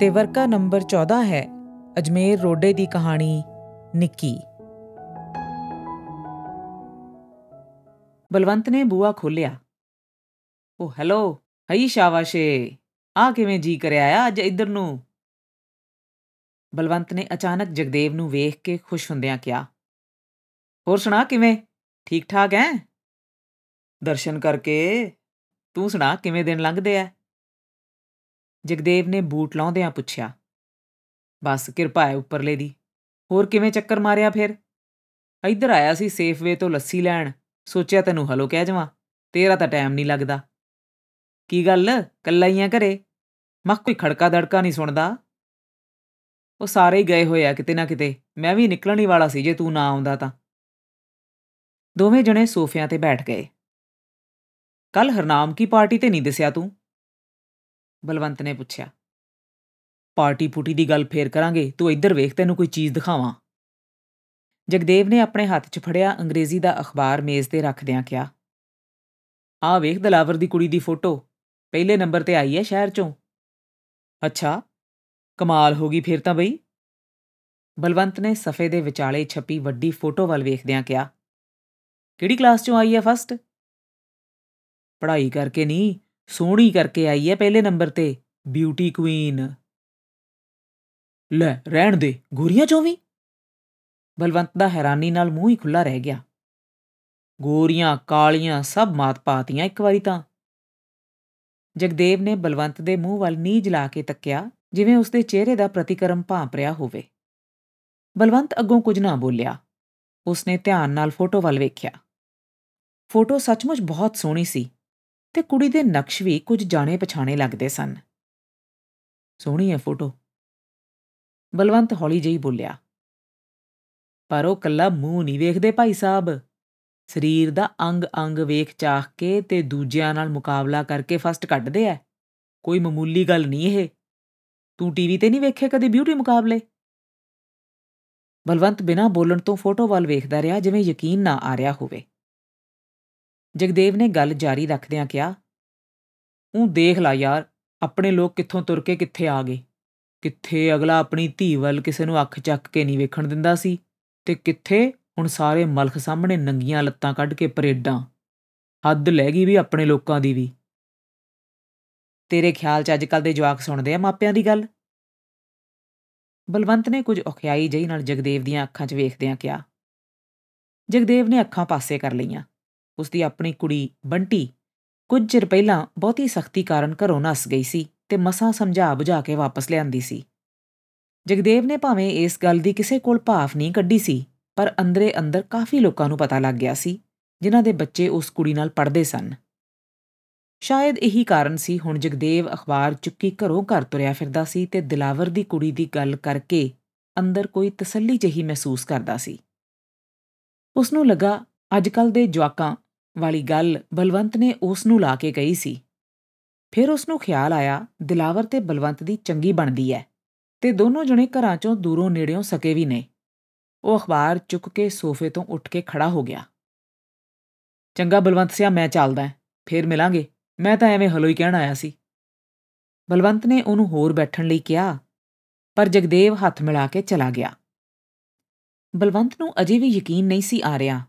ਤੇ ਵਰਕਾ ਨੰਬਰ 14 ਹੈ, ਅਜਮੇਰ ਰੋਡੇ ਦੀ ਕਹਾਣੀ, ਨਿੱਕੀ। ਬਲਵੰਤ ਨੇ ਬੂਆ ਖੋਲਿਆ ਉਹ ਹੈਲੋ, ਹਈ ਸ਼ਾਬਾਸ਼ੇ ਆ ਕਿਵੇਂ ਜੀ ਕਰਿਆ ਆ ਅੱਜ ਇੱਧਰ ਨੂੰ? ਬਲਵੰਤ ਨੇ ਅਚਾਨਕ ਜਗਦੇਵ ਨੂੰ ਵੇਖ ਕੇ ਖੁਸ਼ ਹੁੰਦਿਆਂ ਕਿਹਾ, ਹੋਰ ਸੁਣਾ ਕਿਵੇਂ? ਠੀਕ ਠਾਕ ਐ ਦਰਸ਼ਨ ਕਰਕੇ? ਤੂੰ ਸੁਣਾ, ਕਿਵੇਂ ਦਿਨ ਲੰਘਦੇ ਐ? ਜਗਦੇਵ ਨੇ ਬੂਟ ਲਾਉਂਦਿਆਂ ਪੁੱਛਿਆ, ਬਸ ਕਿਰਪਾ ਹੈ ਉੱਪਰਲੇ ਦੀ। ਹੋਰ ਕਿਵੇਂ ਚੱਕਰ ਮਾਰਿਆ ਫਿਰ? ਇੱਧਰ ਆਇਆ ਸੀ ਸੇਫਵੇ ਤੋਂ ਲੱਸੀ ਲੈਣ, ਸੋਚਿਆ ਤੈਨੂੰ ਹਲੋ ਕਹਿ ਜਾਵਾਂ, ਤੇਰਾ ਤਾਂ ਟਾਈਮ ਨਹੀਂ ਲੱਗਦਾ। ਕੀ ਗੱਲ? ਕੱਲਾ ਹੀ ਆ ਘਰੇ? ਮੱਖ ਕੋਈ ਖੜਕਾ ਦੜਕਾ ਨਹੀਂ ਸੁਣਦਾ? ਉਹ ਸਾਰੇ ਹੀ ਗਏ ਹੋਏ ਆ ਕਿਤੇ ਨਾ ਕਿਤੇ, ਮੈਂ ਵੀ ਨਿਕਲਣ ਹੀ ਵਾਲਾ ਸੀ ਜੇ ਤੂੰ ਨਾ ਆਉਂਦਾ ਤਾਂ। ਦੋਵੇਂ ਜਣੇ ਸੋਫਿਆਂ ਤੇ ਬੈਠ ਗਏ। ਕੱਲ ਹਰਨਾਮ ਕੀ ਪਾਰਟੀ ਤੇ ਨਹੀਂ ਦਿਸਿਆ ਤੂੰ? ਬਲਵੰਤ ਨੇ ਪੁੱਛਿਆ ਪਾਰਟੀ ਪੂਟੀ ਦੀ ਗੱਲ ਫੇਰ ਕਰਾਂਗੇ, ਤੂੰ ਇੱਧਰ ਵੇਖ, ਤੈਨੂੰ ਕੋਈ ਚੀਜ਼ ਦਿਖਾਵਾਂ? ਜਗਦੇਵ ਨੇ ਆਪਣੇ ਹੱਥ 'ਚ ਫੜਿਆ ਅੰਗਰੇਜ਼ੀ ਦਾ ਅਖਬਾਰ ਮੇਜ਼ ਤੇ ਰੱਖਦਿਆਂ ਕਿਹਾ, ਆਹ ਵੇਖ ਦਲਾਵਰ ਦੀ ਕੁੜੀ ਦੀ ਫੋਟੋ, ਪਹਿਲੇ ਨੰਬਰ ਤੇ ਆਈ ਹੈ ਸ਼ਹਿਰ 'ਚੋਂ। ਅੱਛਾ, ਕਮਾਲ ਹੋ ਗਈ ਫੇਰ ਤਾਂ ਬਈ। ਬਲਵੰਤ ਨੇ ਸਫੇ ਦੇ ਵਿਚਾਲੇ ਛਪੀ ਵੱਡੀ ਫੋਟੋ ਵੱਲ ਵੇਖਦਿਆਂ ਕਿਹਾ, ਕਿਹੜੀ ਕਲਾਸ 'ਚੋਂ ਆਈ ਹੈ ਫਸਟ? ਪੜ੍ਹਾਈ ਕਰਕੇ ਨਹੀਂ ਸੋਹਣੀ ਕਰਕੇ ਆਈ ਹੈ ਪਹਿਲੇ ਨੰਬਰ ਤੇ ਬਿਊਟੀ ਕੁਈਨ ਲੈ, ਰਹਿਣ ਦੇ, ਗੋਰੀਆਂ ਚੋਂ ਵੀ? ਬਲਵੰਤ ਦਾ ਹੈਰਾਨੀ ਨਾਲ ਮੂੰਹ ਹੀ ਖੁੱਲਾ ਰਹਿ ਗਿਆ। ਗੋਰੀਆਂ, ਕਾਲੀਆਂ, ਸਭ ਮਾਤ ਪਾਤੀਆਂ ਇੱਕ ਵਾਰੀ ਤਾਂ। ਜਗਦੇਵ ਨੇ ਬਲਵੰਤ ਦੇ ਮੂੰਹ ਵੱਲ ਨੀਝ ਲਾ ਕੇ ਤੱਕਿਆ, ਜਿਵੇਂ ਉਸਦੇ ਚਿਹਰੇ ਦਾ ਪ੍ਰਤੀਕਰਮ ਭਾਂਪ ਰਿਹਾ ਹੋਵੇ। ਬਲਵੰਤ ਅੱਗੋਂ ਕੁਝ ਨਾ ਬੋਲਿਆ। ਉਸਨੇ ਧਿਆਨ ਨਾਲ ਫੋਟੋ ਵੱਲ ਵੇਖਿਆ। ਫੋਟੋ ਸੱਚਮੁੱਚ ਬਹੁਤ ਸੋਹਣੀ ਸੀ। ਤੇ ਕੁੜੀ ਦੇ ਨਕਸ਼ ਵੀ ਕੁਝ ਜਾਣੇ ਪਛਾਣੇ ਲੱਗਦੇ ਸਨ। ਸੋਹਣੀ ਹੈ ਫੋਟੋ। ਬਲਵੰਤ ਹੌਲੀ ਜਿਹੀ ਬੋਲਿਆ, ਪਰ ਉਹ ਕੱਲਾ ਮੂੰਹ ਨਹੀਂ ਵੇਖਦੇ ਭਾਈ ਸਾਹਿਬ। ਸਰੀਰ ਦਾ ਅੰਗ-ਅੰਗ ਵੇਖ ਚਾਖ ਕੇ ਤੇ ਦੂਜਿਆਂ ਨਾਲ ਮੁਕਾਬਲਾ ਕਰਕੇ ਫਸਟ ਕੱਢਦੇ ਐ। ਕੋਈ ਮਾਮੂਲੀ ਗੱਲ ਨਹੀਂ ਇਹ। ਤੂੰ ਟੀਵੀ ਤੇ ਨਹੀਂ ਵੇਖੇ ਕਦੇ ਬਿਊਟੀ ਮੁਕਾਬਲੇ? ਬਲਵੰਤ ਬਿਨਾਂ ਬੋਲਣ ਤੋਂ ਫੋਟੋ ਵੱਲ ਵੇਖਦਾ ਰਿਹਾ, ਜਿਵੇਂ ਯਕੀਨ ਨਾ ਆ ਰਿਹਾ ਹੋਵੇ। ਜਗਦੇਵ ਨੇ ਗੱਲ ਜਾਰੀ ਰੱਖਦਿਆਂ ਕਿਹਾ ਉਹ ਦੇਖ ਲਾ ਯਾਰ, ਆਪਣੇ ਲੋਕ ਕਿੱਥੋਂ ਤੁਰ ਕੇ ਕਿੱਥੇ ਆ ਗਏ? ਕਿੱਥੇ ਅਗਲਾ ਆਪਣੀ ਧੀ ਵੱਲ ਕਿਸੇ ਨੂੰ ਅੱਖ ਚੱਕ ਕੇ ਨਹੀਂ ਵੇਖਣ ਦਿੰਦਾ ਸੀ? ਤੇ ਕਿੱਥੇ ਹੁਣ ਸਾਰੇ ਮਲਖ ਸਾਹਮਣੇ ਨੰਗੀਆਂ ਲੱਤਾਂ ਕੱਢ ਕੇ ਪਰੇਡਾਂ? ਹੱਦ ਲੈ ਗਈ ਵੀ ਆਪਣੇ ਲੋਕਾਂ ਦੀ ਵੀ। ਤੇਰੇ ਖਿਆਲ 'ਚ ਅੱਜਕੱਲ ਦੇ ਜਵਾਕ ਸੁਣਦੇ ਆ ਮਾਪਿਆਂ ਦੀ ਗੱਲ? ਬਲਵੰਤ ਨੇ ਕੁਝ ਔਖਿਆਈ ਜਈ ਨਾਲ ਜਗਦੇਵ ਦੀਆਂ ਅੱਖਾਂ 'ਚ ਵੇਖਦਿਆਂ ਕਿਹਾ, ਜਗਦੇਵ ਨੇ ਅੱਖਾਂ ਪਾਸੇ ਕਰ ਲਈਆਂ। ਉਸ ਦੀ ਆਪਣੀ ਕੁੜੀ ਬੰਟੀ ਕੁਝ ਚਿਰ ਪਹਿਲਾਂ ਬਹੁਤੀ ਸਖਤੀ ਕਾਰਨ ਘਰੋਂ ਨਸ ਗਈ ਸੀ ਤੇ ਮਸਾਂ ਸਮਝਾ ਬੁਝਾ ਕੇ ਵਾਪਸ ਲਿਆਂਦੀ ਸੀ। ਜਗਦੇਵ ਨੇ ਭਾਵੇਂ ਇਸ ਗੱਲ ਦੀ ਕਿਸੇ ਕੋਲ ਭਾਫ ਨਹੀਂ ਕੱਢੀ ਸੀ, ਪਰ ਅੰਦਰੇ ਅੰਦਰ ਕਾਫੀ ਲੋਕਾਂ ਨੂੰ ਪਤਾ ਲੱਗ ਗਿਆ ਸੀ, ਜਿਨ੍ਹਾਂ ਦੇ ਬੱਚੇ ਉਸ ਕੁੜੀ ਨਾਲ ਪੜ੍ਹਦੇ ਸਨ। ਸ਼ਾਇਦ ਇਹੀ ਕਾਰਨ ਸੀ ਹੁਣ ਜਗਦੇਵ ਅਖਬਾਰ ਚੁੱਕੀ ਘਰੋਂ ਘਰ ਤੁਰਿਆ ਫਿਰਦਾ ਸੀ ਤੇ ਦਿਲਾਵਰ ਦੀ ਕੁੜੀ ਦੀ ਗੱਲ ਕਰਕੇ ਅੰਦਰ ਕੋਈ ਤਸੱਲੀ ਜਹੀ ਮਹਿਸੂਸ ਕਰਦਾ ਸੀ। ਉਸ ਨੂੰ ਲੱਗਾ ਅੱਜਕੱਲ ਦੇ ਜਵਾਕਾਂ ਵਾਲੀ ਗੱਲ ਬਲਵੰਤ ਨੇ ਉਸ ਨੂੰ ਲਾ ਕੇ ਕਹੀ ਸੀ। ਫਿਰ ਉਸ ਨੂੰ ਖਿਆਲ ਆਇਆ, ਦਿਲਾਵਰ ਤੇ ਬਲਵੰਤ ਦੀ ਚੰਗੀ ਬਣਦੀ ਹੈ ਤੇ ਦੋਨੋਂ ਜਣੇ ਘਰਾਂ ਚੋਂ ਦੂਰੋਂ ਨੇੜਿਓਂ ਸਕੇ ਵੀ ਨੇ। ਉਹ ਅਖਬਾਰ ਚੁੱਕ ਕੇ ਸੋਫੇ ਤੋਂ ਉੱਠ ਕੇ ਖੜਾ ਹੋ ਗਿਆ। ਚੰਗਾ ਬਲਵੰਤ ਸਿਆ, ਮੈਂ ਚੱਲਦਾ ਫੇਰ ਮਿਲਾਂਗੇ। ਮੈਂ ਤਾਂ ਐਵੇਂ ਹਲੋ ਹੀ ਕਹਿਣ ਆਇਆ ਸੀ। ਬਲਵੰਤ ਨੇ ਉਹਨੂੰ ਹੋਰ ਬੈਠਣ ਲਈ ਕਿਹਾ, ਪਰ ਜਗਦੇਵ ਹੱਥ ਮਿਲਾ ਕੇ ਚਲਾ ਗਿਆ। ਬਲਵੰਤ ਨੂੰ ਅਜੇ ਵੀ ਯਕੀਨ ਨਹੀਂ ਸੀ ਆ ਰਿਹਾ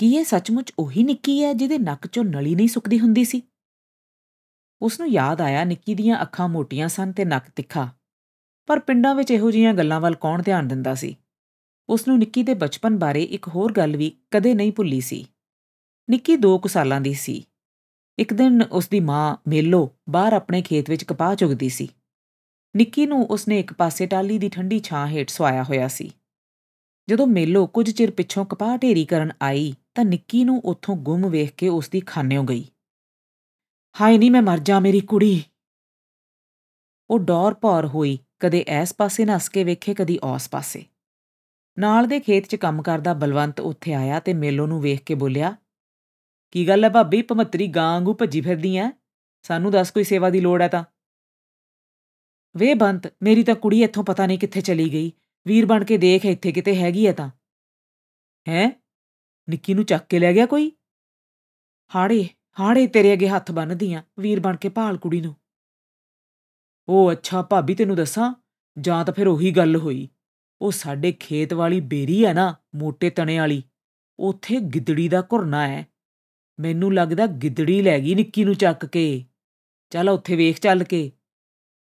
ਕਿ ਇਹ ਸੱਚਮੁੱਚ ਉਹੀ ਨਿੱਕੀ ਹੈ ਜਿਹਦੇ ਨੱਕ 'ਚੋਂ ਨਲੀ ਨਹੀਂ ਸੁੱਕਦੀ ਹੁੰਦੀ ਸੀ? ਉਸ ਨੂੰ ਯਾਦ ਆਇਆ ਨਿੱਕੀ ਦੀਆਂ ਅੱਖਾਂ ਮੋਟੀਆਂ ਸਨ ਤੇ ਨੱਕ ਤਿੱਖਾ, ਪਰ ਪਿੰਡਾਂ ਵਿੱਚ ਇਹੋ ਜੀਆਂ ਗੱਲਾਂ ਵੱਲ ਕੌਣ ਧਿਆਨ ਦਿੰਦਾ ਸੀ? ਉਸ ਨੂੰ ਨਿੱਕੀ ਦੇ ਬਚਪਨ ਬਾਰੇ ਇੱਕ ਹੋਰ ਗੱਲ ਵੀ ਕਦੇ ਨਹੀਂ ਭੁੱਲੀ ਸੀ। ਨਿੱਕੀ 2 ਕੁ ਸਾਲਾਂ ਦੀ ਸੀ। ਇੱਕ ਦਿਨ ਉਸ ਦੀ ਮਾਂ ਮੇਲੋ ਬਾਹਰ ਆਪਣੇ ਖੇਤ ਵਿੱਚ ਕਪਾਹ ਚੁਗਦੀ ਸੀ। ਨਿੱਕੀ ਨੂੰ ਉਸਨੇ ਇੱਕ ਪਾਸੇ ਟਾਲੀ ਦੀ ਠੰਡੀ ਛਾਂ ਹੇਠ ਸਵਾਇਆ ਹੋਇਆ ਸੀ। ਜਦੋਂ ਮੇਲੋ ਕੁਝ ਚਿਰ ਪਿੱਛੋਂ ਕਪਾਹ ਢੇਰੀ ਕਰਨ ਆਈ ਤਾਂ ਨਿੱਕੀ ਨੂੰ ਉੱਥੋਂ ਗੁੰਮ ਵੇਖ ਕੇ ਉਸ ਦੀ ਖਾਨਿਓ ਗਈ। ਹਾਏ ਨਹੀਂ ਮੈਂ ਮਰ ਜਾ ਮੇਰੀ ਕੁੜੀ। ਉਹ ਡੌਰ ਭੌਰ ਹੋਈ, ਕਦੇ ਐਸ ਪਾਸੇ ਨੱਸ ਕੇ ਵੇਖੇ, ਕਦੀ ਉਸ ਪਾਸੇ। ਨਾਲ ਦੇ ਖੇਤ 'ਚ ਕੰਮ ਕਰਦਾ ਬਲਵੰਤ ਉੱਥੇ ਆਇਆ ਤੇ ਮੇਲੋ ਨੂੰ ਵੇਖ ਕੇ ਬੋਲਿਆ, ਕੀ ਗੱਲ ਹੈ ਭਾਬੀ, ਭਮੱਤਰੀ ਗਾਂ ਵਾਂਗੂ ਭੱਜੀ ਫਿਰਦੀ ਐ? ਸਾਨੂੰ ਦੱਸ ਕੋਈ ਸੇਵਾ ਦੀ ਲੋੜ ਹੈ ਤਾਂ? ਵੇ ਬੰਤ, ਮੇਰੀ ਤਾਂ ਕੁੜੀ ਇੱਥੋਂ ਪਤਾ ਨਹੀਂ ਕਿੱਥੇ ਚਲੀ ਗਈ। ਵੀਰ ਬਣ ਕੇ ਦੇਖ ਇੱਥੇ ਕਿਤੇ ਹੈਗੀ ਐ ਤਾਂ? ਹੈ? ਨਿੱਕੀ ਨੂੰ ਚੱਕ ਕੇ ਲੈ ਗਿਆ ਕੋਈ? ਹਾੜੇ ਹਾੜੇ ਤੇਰੇ ਅੱਗੇ ਹੱਥ ਬੰਨਦੀਆਂ ਵੀਰ ਬਣ ਕੇ ਭਾਲ ਕੁੜੀ ਨੂੰ। ਉਹ ਅੱਛਾ, ਭਾਬੀ ਤੈਨੂੰ ਦੱਸਾਂ, ਜਾਂ ਤਾਂ ਫਿਰ ਉਹੀ ਗੱਲ ਹੋਈ। ਉਹ ਸਾਡੇ ਖੇਤ ਵਾਲੀ ਬੇਰੀ ਹੈ ਨਾ ਮੋٹے ਤਣੇ ਵਾਲੀ, ਉੱਥੇ ਗਿੱਦੜੀ ਦਾ ਘੁਰਨਾ ਹੈ ਮੈਨੂੰ ਲੱਗਦਾ ਗਿੱਦੜੀ ਲੈ ਗਈ ਨਿੱਕੀ ਨੂੰ ਚੱਕ ਕੇ। ਚੱਲ ਉੱਥੇ ਵੇਖ ਚੱਲ ਕੇ।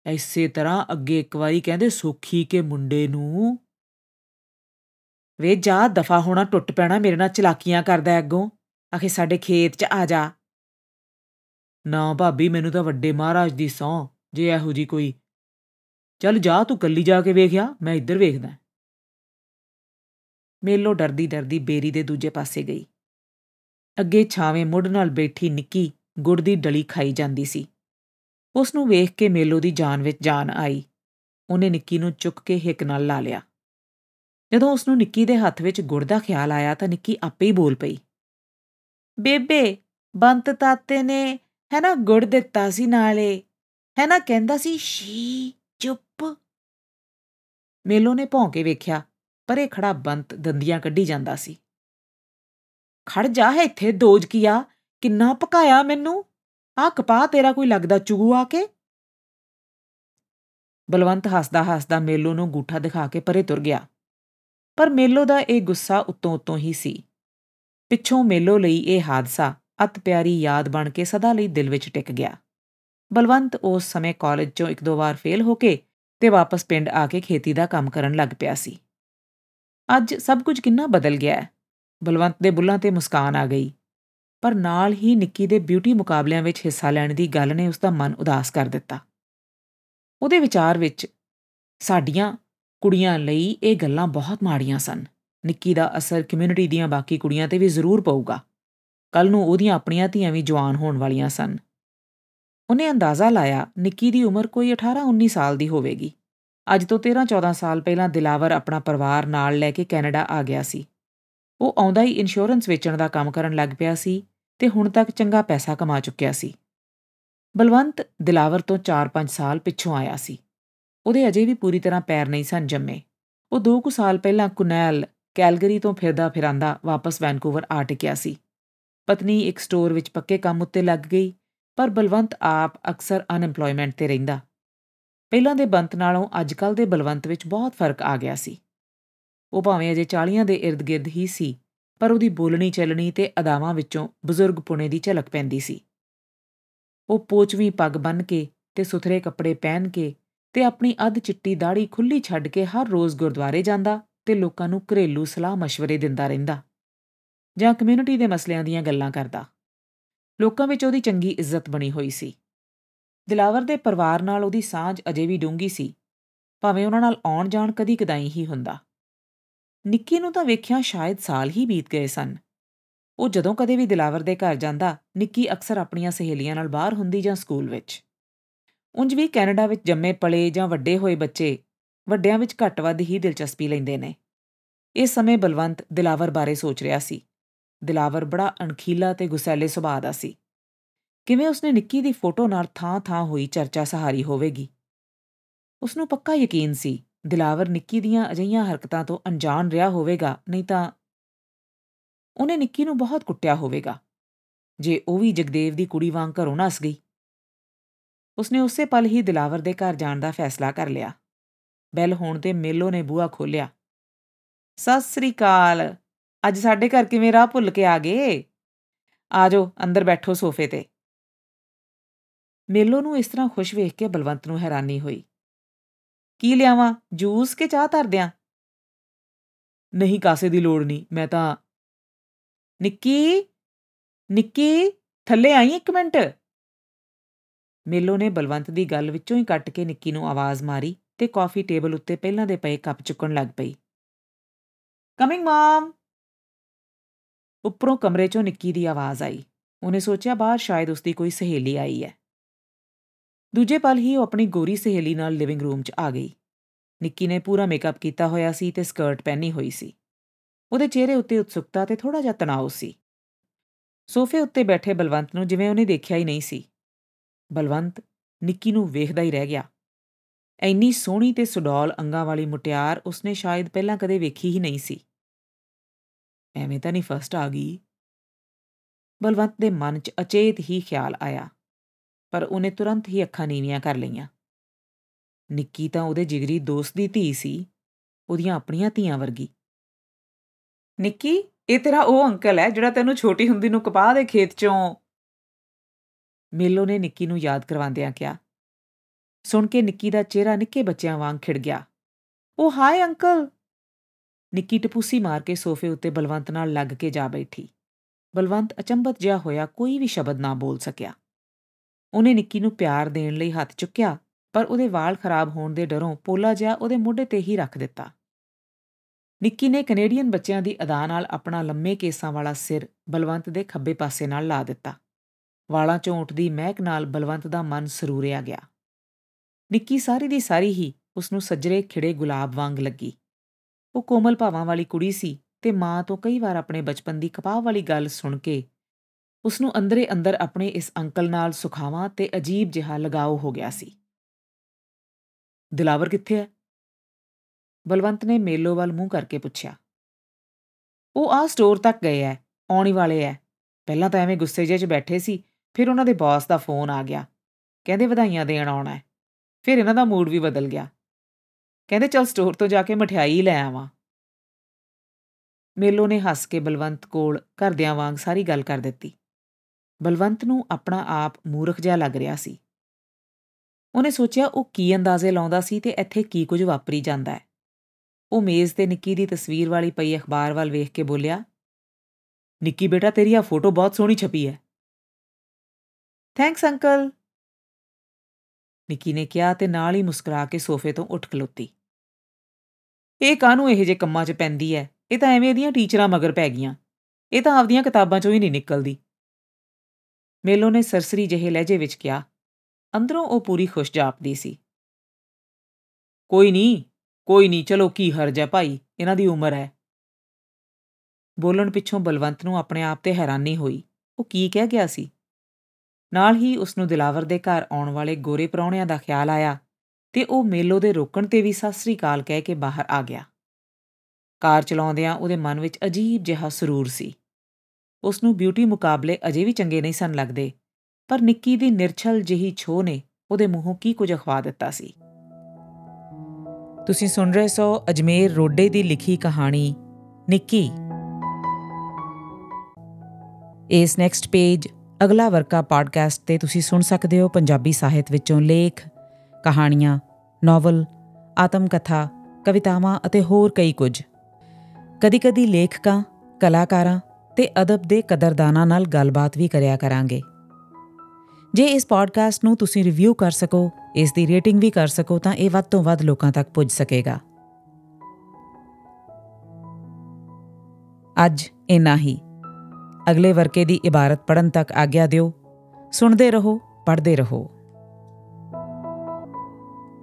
ਐਸੇ ਤਰ੍ਹਾਂ ਅੱਗੇ ਇੱਕ ਵਾਰੀ ਕਹਿੰਦੇ ਸੁਖੀ ਕੇ ਮੁੰਡੇ ਨੂੰ ਵੇ ਜਾ, ਦਫਾ ਹੋਣਾ ਟੁੱਟ ਪੈਣਾ, ਮੇਰੇ ਨਾਲ ਚਲਾਕੀਆਂ ਕਰਦਾ ਅੱਗੋਂ। ਆਖੇ, ਸਾਡੇ ਖੇਤ 'ਚ ਆ ਜਾ। ਨਾ ਭਾਬੀ, ਮੈਨੂੰ ਤਾਂ ਵੱਡੇ ਮਹਾਰਾਜ ਦੀ ਸੌ ਜੇ ਇਹੋ ਜੀ ਕੋਈ। ਚੱਲ ਜਾ, ਤੂੰ ਕੱਲੀ ਜਾ ਕੇ ਵੇਖਿਆ ਮੈਂ ਇੱਧਰ ਵੇਖਦਾ। ਮੇਲੋ ਡਰਦੀ ਡਰਦੀ ਬੇਰੀ ਦੇ ਦੂਜੇ ਪਾਸੇ ਗਈ। ਅੱਗੇ ਛਾਵੇਂ ਮੁੱਢ ਨਾਲ ਬੈਠੀ ਨਿੱਕੀ ਗੁੜ ਦੀ ਡਲੀ ਖਾਈ ਜਾਂਦੀ ਸੀ। ਉਸ ਨੂੰ ਵੇਖ ਕੇ ਮੇਲੋ ਦੀ ਜਾਨ ਵਿੱਚ ਜਾਨ ਆਈ। ਉਹਨੇ ਨਿੱਕੀ ਨੂੰ ਚੁੱਕ ਕੇ ਹਿੱਕ ਨਾਲ ਲਾ ਲਿਆ। ਜਦੋਂ ਉਸ ਨੂੰ ਨਿੱਕੀ ਦੇ ਹੱਥ ਵਿੱਚ ਗੁੜ ਦਾ ਖਿਆਲ ਆਇਆ ਤਾਂ ਨਿੱਕੀ ਆਪੇ ਹੀ ਬੋਲ ਪਈ। ਬੇਬੇ, ਬੰਤ ਤਾਤੇ ਨੇ ਹੈ ਨਾ ਗੁੜ ਦਿੱਤਾ ਸੀ ਨਾਲੇ। ਹੈ ਨਾ ਕਹਿੰਦਾ ਸੀ, ਸ਼ੀ, ਚੁੱਪ। ਮੇਲੋ ਨੇ ਭੌਂ ਕੇ ਵੇਖਿਆ, ਪਰੇ ਖੜਾ ਬੰਤ ਦੰਦੀਆਂ ਕੱਢੀ ਜਾਂਦਾ ਸੀ। ਖੜ ਜਾ ਹੈ ਇੱਥੇ, ਦੋਜ ਕੀਆ ਕਿੰਨਾ ਪਕਾਇਆ ਮੈਨੂੰ? ਆ ਕਪਾਹ ਤੇਰਾ ਕੋਈ ਲੱਗਦਾ ਚੁਗੂ ਆ ਕੇ? ਬਲਵੰਤ ਹੱਸਦਾ ਹੱਸਦਾ ਮੇਲੋ ਨੂੰ ਗੂਠਾ ਦਿਖਾ ਕੇ ਪਰੇ ਤੁਰ ਗਿਆ। ਪਰ ਮੇਲੋ ਦਾ ਇਹ ਗੁੱਸਾ ਉਤੋਂ ਉਤੋਂ ਹੀ ਸੀ। ਪਿੱਛੋਂ ਮੇਲੋ ਲਈ ਇਹ ਹਾਦਸਾ ਅਤ ਪਿਆਰੀ ਯਾਦ ਬਣ ਕੇ ਸਦਾ ਲਈ ਦਿਲ ਵਿੱਚ ਟਿਕ ਗਿਆ। ਬਲਵੰਤ ਉਸ ਸਮੇਂ ਕਾਲਜ 'ਚੋਂ ਇੱਕ ਦੋ ਵਾਰ ਫੇਲ ਹੋ ਕੇ ਤੇ ਵਾਪਸ ਪਿੰਡ ਆ ਕੇ ਖੇਤੀ ਦਾ ਕੰਮ ਕਰਨ ਲੱਗ ਪਿਆ ਸੀ। ਅੱਜ ਸਭ ਕੁਝ ਕਿੰਨਾ ਬਦਲ ਗਿਆ ਹੈ। ਬਲਵੰਤ ਦੇ ਬੁੱਲਾਂ ਤੇ ਮੁਸਕਾਨ ਆ ਗਈ। ਪਰ ਨਾਲ ਹੀ ਨਿੱਕੀ ਦੇ ਬਿਊਟੀ ਮੁਕਾਬਲਿਆਂ ਵਿੱਚ ਹਿੱਸਾ ਲੈਣ ਦੀ ਗੱਲ ਨੇ ਉਸ ਦਾ ਮਨ ਉਦਾਸ ਕਰ ਦਿੱਤਾ। ਉਹਦੇ ਵਿਚਾਰ ਵਿੱਚ ਸਾਡੀਆਂ ਕੁੜੀਆਂ ਲਈ ਇਹ ਗੱਲਾਂ ਬਹੁਤ ਮਾੜੀਆਂ ਸਨ। ਨਿੱਕੀ ਦਾ ਅਸਰ ਕਮਿਊਨਿਟੀ ਦੀਆਂ ਬਾਕੀ ਕੁੜੀਆਂ ਤੇ ਵੀ ਜ਼ਰੂਰ ਪਊਗਾ। ਕੱਲ ਨੂੰ ਉਹਦੀਆਂ ਆਪਣੀਆਂ ਧੀਆਂ ਵੀ ਜਵਾਨ ਹੋਣ ਵਾਲੀਆਂ ਸਨ। ਉਹਨੇ ਅੰਦਾਜ਼ਾ ਲਾਇਆ, ਨਿੱਕੀ ਦੀ ਉਮਰ ਕੋਈ 18-19 ਸਾਲ ਦੀ ਹੋਵੇਗੀ। ਅੱਜ ਤੋਂ 13-14 ਸਾਲ ਪਹਿਲਾਂ ਦਿਲਾਵਰ ਆਪਣਾ ਪਰਿਵਾਰ ਨਾਲ ਲੈ ਕੇ ਕੈਨੇਡਾ ਆ ਗਿਆ ਸੀ। ਉਹ ਆਉਂਦਾ ਹੀ ਇੰਸ਼ੋਰੈਂਸ ਵੇਚਣ ਦਾ ਕੰਮ ਕਰਨ ਲੱਗ ਪਿਆ ਸੀ ਤੇ ਹੁਣ ਤੱਕ ਚੰਗਾ ਪੈਸਾ ਕਮਾ ਚੁੱਕਿਆ ਸੀ। ਬਲਵੰਤ ਦਿਲਾਵਰ ਤੋਂ 4-5 ਸਾਲ ਪਿੱਛੋਂ ਆਇਆ ਸੀ। ਉਹਦੇ ਅਜੇ ਵੀ ਪੂਰੀ ਤਰ੍ਹਾਂ ਪੈਰ ਨਹੀਂ ਸਨ ਜੰਮੇ। ਉਹ 2 ਕੁ ਸਾਲ ਪਹਿਲਾਂ ਕੁਨੈਲ ਕੈਲਗਰੀ ਤੋਂ ਫਿਰਦਾ ਫਿਰਾਂਦਾ ਵਾਪਸ ਵੈਨਕੂਵਰ ਆ ਟਿਕਿਆ ਸੀ। ਪਤਨੀ ਇੱਕ ਸਟੋਰ ਵਿੱਚ ਪੱਕੇ ਕੰਮ ਉੱਤੇ ਲੱਗ ਗਈ, ਪਰ ਬਲਵੰਤ ਆਪ ਅਕਸਰ ਅਨਐਮਪਲੋਇਮੈਂਟ ਤੇ ਰਹਿੰਦਾ। ਪਹਿਲਾਂ ਦੇ ਬੰਤ ਨਾਲੋਂ ਅੱਜਕੱਲ ਦੇ ਬਲਵੰਤ ਵਿੱਚ ਬਹੁਤ ਫ਼ਰਕ ਆ ਗਿਆ ਸੀ। ਉਹ ਭਾਵੇਂ ਅਜੇ 40ਾਂ ਦੇ ird-gird ਹੀ ਸੀ, ਪਰ ਉਹਦੀ ਬੋਲਣੀ ਚੱਲਣੀ ਤੇ ਅਦਾਵਾਂ ਵਿੱਚੋਂ ਬਜ਼ੁਰਗ ਪੁਣੇ ਦੀ ਝਲਕ ਪੈਂਦੀ ਸੀ। ਉਹ ਪੋਚਵੀਂ ਪੱਗ ਬੰਨ ਕੇ ਤੇ ਸੁਥਰੇ ਕੱਪੜੇ ਪਹਿਨ ਕੇ ਤੇ ਆਪਣੀ ਅੱਧ ਚਿੱਟੀ ਦਾੜੀ ਖੁੱਲੀ ਛੱਡ ਕੇ ਹਰ ਰੋਜ਼ ਗੁਰਦੁਆਰੇ ਜਾਂਦਾ ਤੇ ਲੋਕਾਂ ਨੂੰ ਘਰੇਲੂ ਸਲਾਹ مشਵਰੇ ਦਿੰਦਾ ਰਹਿੰਦਾ। ਜਾਂ ਕਮਿਊਨਿਟੀ ਦੇ ਮਸਲਿਆਂ ਦੀਆਂ ਗੱਲਾਂ ਕਰਦਾ। ਲੋਕਾਂ ਵਿੱਚ ਉਹਦੀ ਚੰਗੀ ਇੱਜ਼ਤ ਬਣੀ ਹੋਈ ਸੀ। ਦਿਲਾਵਰ ਦੇ ਪਰਿਵਾਰ ਨਾਲ ਉਹਦੀ ਸਾਂਝ ਅਜੇ ਵੀ ਡੂੰਗੀ ਸੀ। ਭਾਵੇਂ ਉਹਨਾਂ ਨਾਲ ਆਉਣ ਜਾਣ ਕਦੀ ਕਦਾਈ ਹੀ ਹੁੰਦਾ। ਨਿੱਕੀ ਨੂੰ ਤਾਂ ਵੇਖਿਆ ਸ਼ਾਇਦ ਸਾਲ ਹੀ ਬੀਤ ਗਏ ਸਨ। ਉਹ ਜਦੋਂ ਕਦੇ ਵੀ ਦਿਲਾਵਰ ਦੇ ਘਰ ਜਾਂਦਾ, ਨਿੱਕੀ ਅਕਸਰ ਆਪਣੀਆਂ ਸਹੇਲੀਆਂ ਨਾਲ ਬਾਹਰ ਹੁੰਦੀ ਜਾਂ ਸਕੂਲ ਵਿੱਚ। ਉਂਝ ਵੀ ਕੈਨੇਡਾ ਵਿੱਚ ਜੰਮੇ ਪਲੇ ਜਾਂ ਵੱਡੇ ਹੋਏ ਬੱਚੇ ਵੱਡਿਆਂ ਵਿੱਚ ਘੱਟ ਵੱਧ ਹੀ ਦਿਲਚਸਪੀ ਲੈਂਦੇ ਨੇ। ਇਸ ਸਮੇਂ ਬਲਵੰਤ ਦਿਲਾਵਰ ਬਾਰੇ ਸੋਚ ਰਿਹਾ ਸੀ। ਦਿਲਾਵਰ ਬੜਾ ਅਣਖੀਲਾ ਤੇ ਗੁਸੈਲੇ ਸੁਭਾਅ ਦਾ ਸੀ। ਕਿਵੇਂ ਉਸਨੇ ਨਿੱਕੀ ਦੀ ਫੋਟੋ ਨਾਲ ਥਾਂ-ਥਾਂ ਹੋਈ ਚਰਚਾ ਸਹਾਰੀ ਹੋਵੇਗੀ? ਉਸ ਨੂੰ ਪੱਕਾ ਯਕੀਨ ਸੀ, ਦਿਲਾਵਰ ਨਿੱਕੀ ਦੀਆਂ ਅਜਈਆਂ ਹਰਕਤਾਂ ਤੋਂ ਅਣਜਾਣ ਰਿਹਾ ਹੋਵੇਗਾ, ਨਹੀਂ ਤਾਂ ਉਹਨੇ ਨਿੱਕੀ ਨੂੰ ਬਹੁਤ ਕੁੱਟਿਆ ਹੋਵੇਗਾ। ਜੇ ਉਹ ਵੀ ਜਗਦੇਵ ਦੀ ਕੁੜੀ ਵਾਂਗ ਘਰੋਂ ਨਸ ਗਈ ਉਸਨੇ ਉਸੇ ਪਲ ਹੀ ਦਿਲਾਵਰ ਦੇ ਘਰ ਜਾਣ ਦਾ ਫੈਸਲਾ ਕਰ ਲਿਆ। ਬੈਲ ਹੋਣ ਤੇ ਮੇਲੋ ਨੇ ਬੂਹਾ ਖੋਲਿਆ ਸਤਿ ਸ੍ਰੀ ਅਕਾਲ। ਅੱਜ ਸਾਡੇ ਘਰ ਕਿਵੇਂ ਰਾਹ ਭੁੱਲ ਕੇ ਆ ਗਏ? ਆਜੋ, ਅੰਦਰ ਬੈਠੋ ਸੋਫੇ ਤੇ। ਮੇਲੋ ਨੂੰ ਇਸ ਤਰ੍ਹਾਂ ਖੁਸ਼ ਵੇਖ ਕੇ ਬਲਵੰਤ ਨੂੰ ਹੈਰਾਨੀ ਹੋਈ। ਕੀ ਲਿਆਵਾਂ? ਜੂਸ ਕੇ ਚਾਹ ਧਰ ਦਿਆਂ? ਨਹੀਂ, ਕਾਸੇ ਦੀ ਲੋੜ ਨਹੀਂ। ਮੈਂ ਤਾਂ ਨਿੱਕੀ? ਨਿੱਕੀ? ਥੱਲੇ ਆਈ ਇੱਕ ਮਿੰਟ? ਮੇਲੋ ਨੇ ਬਲਵੰਤ ਦੀ ਗੱਲ ਵਿੱਚੋਂ ਹੀ ਕੱਟ ਕੇ ਨਿੱਕੀ ਨੂੰ ਆਵਾਜ਼ ਮਾਰੀ ਤੇ ਕਾਫੀ ਟੇਬਲ ਉੱਤੇ ਪਹਿਲਾਂ ਦੇ ਪਏ ਕੱਪ ਚੁੱਕਣ ਲੱਗ ਪਈ। ਕਮਿੰਗ ਮਮ ਉੱਪਰੋਂ ਕਮਰੇ 'ਚੋਂ ਨਿੱਕੀ ਦੀ ਆਵਾਜ਼ ਆਈ। ਉਹਨੇ ਸੋਚਿਆ ਬਾਹਰ ਸ਼ਾਇਦ ਉਸਦੀ ਕੋਈ ਸਹੇਲੀ ਆਈ ਹੈ। ਦੂਜੇ ਪਲ ਹੀ ਉਹ ਆਪਣੀ ਗੋਰੀ ਸਹੇਲੀ ਨਾਲ ਲਿਵਿੰਗ ਰੂਮ 'ਚ ਆ ਗਈ। ਨਿੱਕੀ ਨੇ ਪੂਰਾ ਮੇਕਅਪ ਕੀਤਾ ਹੋਇਆ ਸੀ ਤੇ ਸਕਰਟ ਪਹਿਨੀ ਹੋਈ ਸੀ। ਉਹਦੇ ਚਿਹਰੇ ਉੱਤੇ ਉਤਸੁਕਤਾ ਤੇ ਥੋੜਾ ਜਿਹਾ ਤਣਾਅ ਸੀ। ਸੋਫੇ ਉੱਤੇ ਬੈਠੇ ਬਲਵੰਤ ਨੂੰ ਜਿਵੇਂ ਉਹਨੇ ਦੇਖਿਆ ਹੀ ਨਹੀਂ ਸੀ। ਬਲਵੰਤ ਨਿੱਕੀ ਨੂੰ ਵੇਖਦਾ ਹੀ ਰਹਿ ਗਿਆ। ਐਨੀ ਸੋਹਣੀ ਤੇ ਸੁਡੌਲ ਅੰਗਾਂ ਵਾਲੀ ਮੁਟਿਆਰ ਉਸਨੇ ਸ਼ਾਇਦ ਪਹਿਲਾਂ ਕਦੇ ਵੇਖੀ ਹੀ ਨਹੀਂ ਸੀ। ਐਵੇਂ ਤਾਂ ਨਹੀਂ ਫਸਟ ਆ ਗਈ। ਬਲਵੰਤ ਦੇ ਮਨ 'ਚ ਅਚੇਤ ਹੀ ਖਿਆਲ ਆਇਆ, ਪਰ ਉਹਨੇ ਤੁਰੰਤ ਹੀ ਅੱਖਾਂ ਨੀਵੀਆਂ ਕਰ ਲਈਆਂ। ਨਿੱਕੀ ਤਾਂ ਉਹਦੇ ਜਿਗਰੀ ਦੋਸਤ ਦੀ ਧੀ ਸੀ, ਉਹਦੀਆਂ ਆਪਣੀਆਂ ਧੀਆਂ ਵਰਗੀ। ਨਿੱਕੀ, ਇਹ ਤੇਰਾ ਉਹ ਅੰਕਲ ਹੈ ਜਿਹੜਾ ਤੈਨੂੰ ਛੋਟੀ ਹੁੰਦੀ ਨੂੰ ਕਪਾਹ ਦੇ ਖੇਤ 'ਚੋਂ ਮੇਲੋ ਨੇ ਨਿੱਕੀ ਨੂੰ ਯਾਦ ਕਰਵਾਉਂਦਿਆਂ ਕਿਹਾ, ਸੁਣ ਕੇ ਨਿੱਕੀ ਦਾ ਚਿਹਰਾ ਨਿੱਕੇ ਬੱਚਿਆਂ ਵਾਂਗ ਖਿੜ ਗਿਆ। ਉਹ ਹਾਏ ਅੰਕਲ! ਨਿੱਕੀ ਟਪੂਸੀ ਮਾਰ ਕੇ ਸੋਫੇ ਉੱਤੇ ਬਲਵੰਤ ਨਾਲ ਲੱਗ ਕੇ ਜਾ ਬੈਠੀ। ਬਲਵੰਤ ਅਚੰਬਤ ਜਿਹਾ ਹੋਇਆ, ਕੋਈ ਵੀ ਸ਼ਬਦ ਨਾ ਬੋਲ ਸਕਿਆ। ਉਹਨੇ ਨਿੱਕੀ ਨੂੰ ਪਿਆਰ ਦੇਣ ਲਈ ਹੱਥ ਚੁੱਕਿਆ, ਪਰ ਉਹਦੇ ਵਾਲ ਖਰਾਬ ਹੋਣ ਦੇ ਡਰੋਂ ਪੋਲਾ ਜਿਹਾ ਉਹਦੇ ਮੋਢੇ ਤੇ ਹੀ ਰੱਖ ਦਿੱਤਾ। ਨਿੱਕੀ ਨੇ ਕੈਨੇਡੀਅਨ ਬੱਚਿਆਂ ਦੀ ਅਦਾ ਨਾਲ ਆਪਣਾ ਲੰਮੇ ਕੇਸਾਂ ਵਾਲਾ ਸਿਰ ਬਲਵੰਤ ਦੇ ਖੱਬੇ ਪਾਸੇ ਨਾਲ ਲਾ ਦਿੱਤਾ। ਵਾਲਾਂ ਚੋਂ ਉੱਠਦੀ ਮਹਿਕ ਨਾਲ ਬਲਵੰਤ ਦਾ ਮਨ ਸਰੂਰਿਆ ਗਿਆ। ਨਿੱਕੀ ਸਾਰੀ ਦੀ ਸਾਰੀ ਹੀ ਉਸ ਨੂੰ ਸੱਜਰੇ ਖਿੜੇ ਗੁਲਾਬ ਵਾਂਗ ਲੱਗੀ। ਉਹ ਕੋਮਲ ਭਾਵਾਂ ਵਾਲੀ ਕੁੜੀ ਸੀ ਤੇ ਮਾਂ ਤੋਂ ਕਈ ਵਾਰ ਆਪਣੇ ਬਚਪਨ ਦੀ ਕਪਾਹ ਵਾਲੀ ਗੱਲ ਸੁਣ ਕੇ ਉਸ ਨੂੰ ਅੰਦਰੇ ਅੰਦਰ ਆਪਣੇ ਇਸ ਅੰਕਲ ਨਾਲ ਸੁਖਾਵਾਂ ਤੇ ਅਜੀਬ ਜਿਹਾ ਲਗਾਓ ਹੋ ਗਿਆ ਸੀ। ਦਿਲਾਵਰ ਕਿੱਥੇ ਹੈ ਬਲਵੰਤ ਨੇ ਮੇਲੋ ਵੱਲ ਮੂੰਹ ਕਰਕੇ ਪੁੱਛਿਆ। ਉਹ ਆ ਸਟੋਰ ਤੱਕ ਗਏ ਐ, ਆਉਣੀ ਵਾਲੇ ਐ। ਪਹਿਲਾਂ ਤਾਂ ਐਵੇਂ ਗੁੱਸੇ ਜਿਹੇ 'ਚ ਬੈਠੇ ਸੀ ਫਿਰ ਉਹਨਾਂ ਦੇ ਬਾਸ ਦਾ ਫੋਨ ਆ ਗਿਆ। ਕਹਿੰਦੇ ਵਧਾਈਆਂ ਦੇਣ ਆਉਣਾ ਹੈ। ਫਿਰ ਇਹਨਾਂ ਦਾ ਮੂਡ ਵੀ ਬਦਲ ਗਿਆ। ਕਹਿੰਦੇ ਚਲ ਸਟੋਰ ਤੋਂ ਜਾ ਕੇ ਮਠਿਆਈ ਲੈ ਆਵਾਂ। ਮੇਲੋ ਨੇ ਹੱਸ ਕੇ ਬਲਵੰਤ ਕੋਲ ਘਰਦਿਆਂ ਵਾਂਗ ਸਾਰੀ ਗੱਲ ਕਰ ਦਿੱਤੀ। ਬਲਵੰਤ ਨੂੰ ਆਪਣਾ ਆਪ ਮੂਰਖ ਜਿਹਾ ਲੱਗ ਰਿਹਾ ਸੀ। ਉਹਨੇ ਸੋਚਿਆ ਉਹ ਕੀ ਅੰਦਾਜ਼ੇ ਲਾਉਂਦਾ ਸੀ ਤੇ ਇੱਥੇ ਕੀ ਕੁਝ ਵਾਪਰੀ ਜਾਂਦਾ ਹੈ। ਉਹ ਮੇਜ਼ ਤੇ ਨਿੱਕੀ ਦੀ ਤਸਵੀਰ ਵਾਲੀ ਪਈ ਅਖਬਾਰ ਵੱਲ ਵੇਖ ਕੇ ਬੋਲਿਆ, ਨਿੱਕੀ ਬੇਟਾ, ਤੇਰੀ ਆ ਫੋਟੋ ਬਹੁਤ ਸੋਹਣੀ ਛਪੀ ਹੈ। ਥੈਂਕਸ ਅੰਕਲ ਨਿੱਕੀ ਨੇ ਕਿਹਾ ਤੇ ਨਾਲ ਹੀ ਮੁਸਕਰਾ ਕੇ ਸੋਫੇ ਤੋਂ ਉੱਠ ਖਲੋਤੀ। ਇਹ ਕਾਹਨੂੰ ਇਹੋ ਜੇ ਕੰਮਾਂ 'ਚ ਪੈਂਦੀ ਐ? ਇਹ ਤਾਂ ਐਵੇਂ ਇਹਦੀਆਂ ਟੀਚਰਾਂ ਮਗਰ ਪੈ ਗਈਆਂ। ਇਹ ਤਾਂ ਆਪਦੀਆਂ ਕਿਤਾਬਾਂ 'ਚੋਂ ਹੀ ਨਹੀਂ ਨਿਕਲਦੀ। ਮੇਲੋ ਨੇ ਸਰਸਰੀ ਜਿਹੇ ਲਹਿਜੇ ਵਿੱਚ ਕਿਹਾ, ਅੰਦਰੋਂ ਉਹ ਪੂਰੀ ਖੁਸ਼ ਜਾਪਦੀ ਸੀ। ਕੋਈ ਨਹੀਂ ਕੋਈ ਨਹੀਂ, ਚਲੋ ਕੀ ਹਰਜ ਹੈ ਭਾਈ, ਇਹਨਾਂ ਦੀ ਉਮਰ ਹੈ ਬੋਲਣ ਪਿੱਛੋਂ ਬਲਵੰਤ ਨੂੰ ਆਪਣੇ ਆਪ ਤੇ ਹੈਰਾਨੀ ਹੋਈ। ਉਹ ਕੀ ਕਹਿ ਗਿਆ ਸੀ? ਨਾਲ ਹੀ ਉਸ ਨੂੰ ਦਿਲਾਵਰ ਦੇ ਘਰ ਆਉਣ ਵਾਲੇ ਗੋਰੇ ਪਰੌਣਿਆਂ ਦਾ ਖਿਆਲ ਆਇਆ ਤੇ ਉਹ ਮੇਲੋ ਦੇ ਰੋਕਣ ਤੇ ਵੀ ਸਤਿ ਕਾਲ ਕਹਿ ਕੇ ਬਾਹਰ ਆ ਗਿਆ। ਕਾਰ ਚਲਾਉਂਦਿਆਂ ਉਹਦੇ ਮਨ ਵਿੱਚ ਅਜੀਬ ਜਿਹਾ ਸਰੂਰ ਸੀ। ਉਸ ਨੂੰ ਬਿਊਟੀ ਮੁਕਾਬਲੇ ਅਜੇ ਵੀ ਚੰਗੇ ਨਹੀਂ ਸਨ ਲੱਗਦੇ, ਪਰ ਨਿੱਕੀ ਦੀ ਨਿਰਛਲ ਜਿਹੀ ਛੋ ਨੇ ਉਹਦੇ ਮੂੰਹੋਂ ਕੀ ਕੁਝ ਅਖਵਾ ਦਿੱਤਾ ਸੀ। ਤੁਸੀਂ ਸੁਣ ਰਹੇ ਸੋ ਅਜਮੇਰ ਰੋਡੇ ਦੀ ਲਿਖੀ ਕਹਾਣੀ, ਨਿੱਕੀ। ਇਸ ਨੈਕਸਟ ਪੇਜ ਅਗਲਾ ਵਰਕਾ ਪੋਡਕਾਸਟ ਤੇ ਤੁਸੀਂ ਸੁਣ ਸਕਦੇ ਹੋ ਪੰਜਾਬੀ ਸਾਹਿਤ ਵਿੱਚੋਂ ਲੇਖ, ਕਹਾਣੀਆਂ ਨੋਵਲ ਆਤਮ ਕਥਾ ਕਵਿਤਾਵਾਂ ਅਤੇ ਹੋਰ ਕਈ ਕੁਝ। ਕਦੀ-ਕਦੀ ਲੇਖਕਾਂ, ਕਲਾਕਾਰਾਂ ਤੇ ਅਦਬ ਦੇ ਕਦਰਦਾਨਾਂ ਨਾਲ ਗੱਲਬਾਤ ਵੀ ਕਰਿਆ ਕਰਾਂਗੇ। ਜੇ ਇਸ ਪੋਡਕਾਸਟ ਨੂੰ ਤੁਸੀਂ ਰਿਵਿਊ ਕਰ ਸਕੋ, ਇਸ ਦੀ ਰੇਟਿੰਗ ਵੀ ਕਰ ਸਕੋ, ਤਾਂ ਇਹ ਵੱਧ ਤੋਂ ਵੱਧ ਲੋਕਾਂ ਤੱਕ ਪੁੱਜ ਸਕੇਗਾ। ਅੱਜ ਇਨਾ ਹੀ। ਅਗਲੇ ਵਰਕੇ ਦੀ ਇਬਾਰਤ ਪੜਨ ਤੱਕ ਆਗਿਆ ਦਿਓ। ਸੁਣਦੇ ਰਹੋ ਪੜ੍ਹਦੇ ਰਹੋ।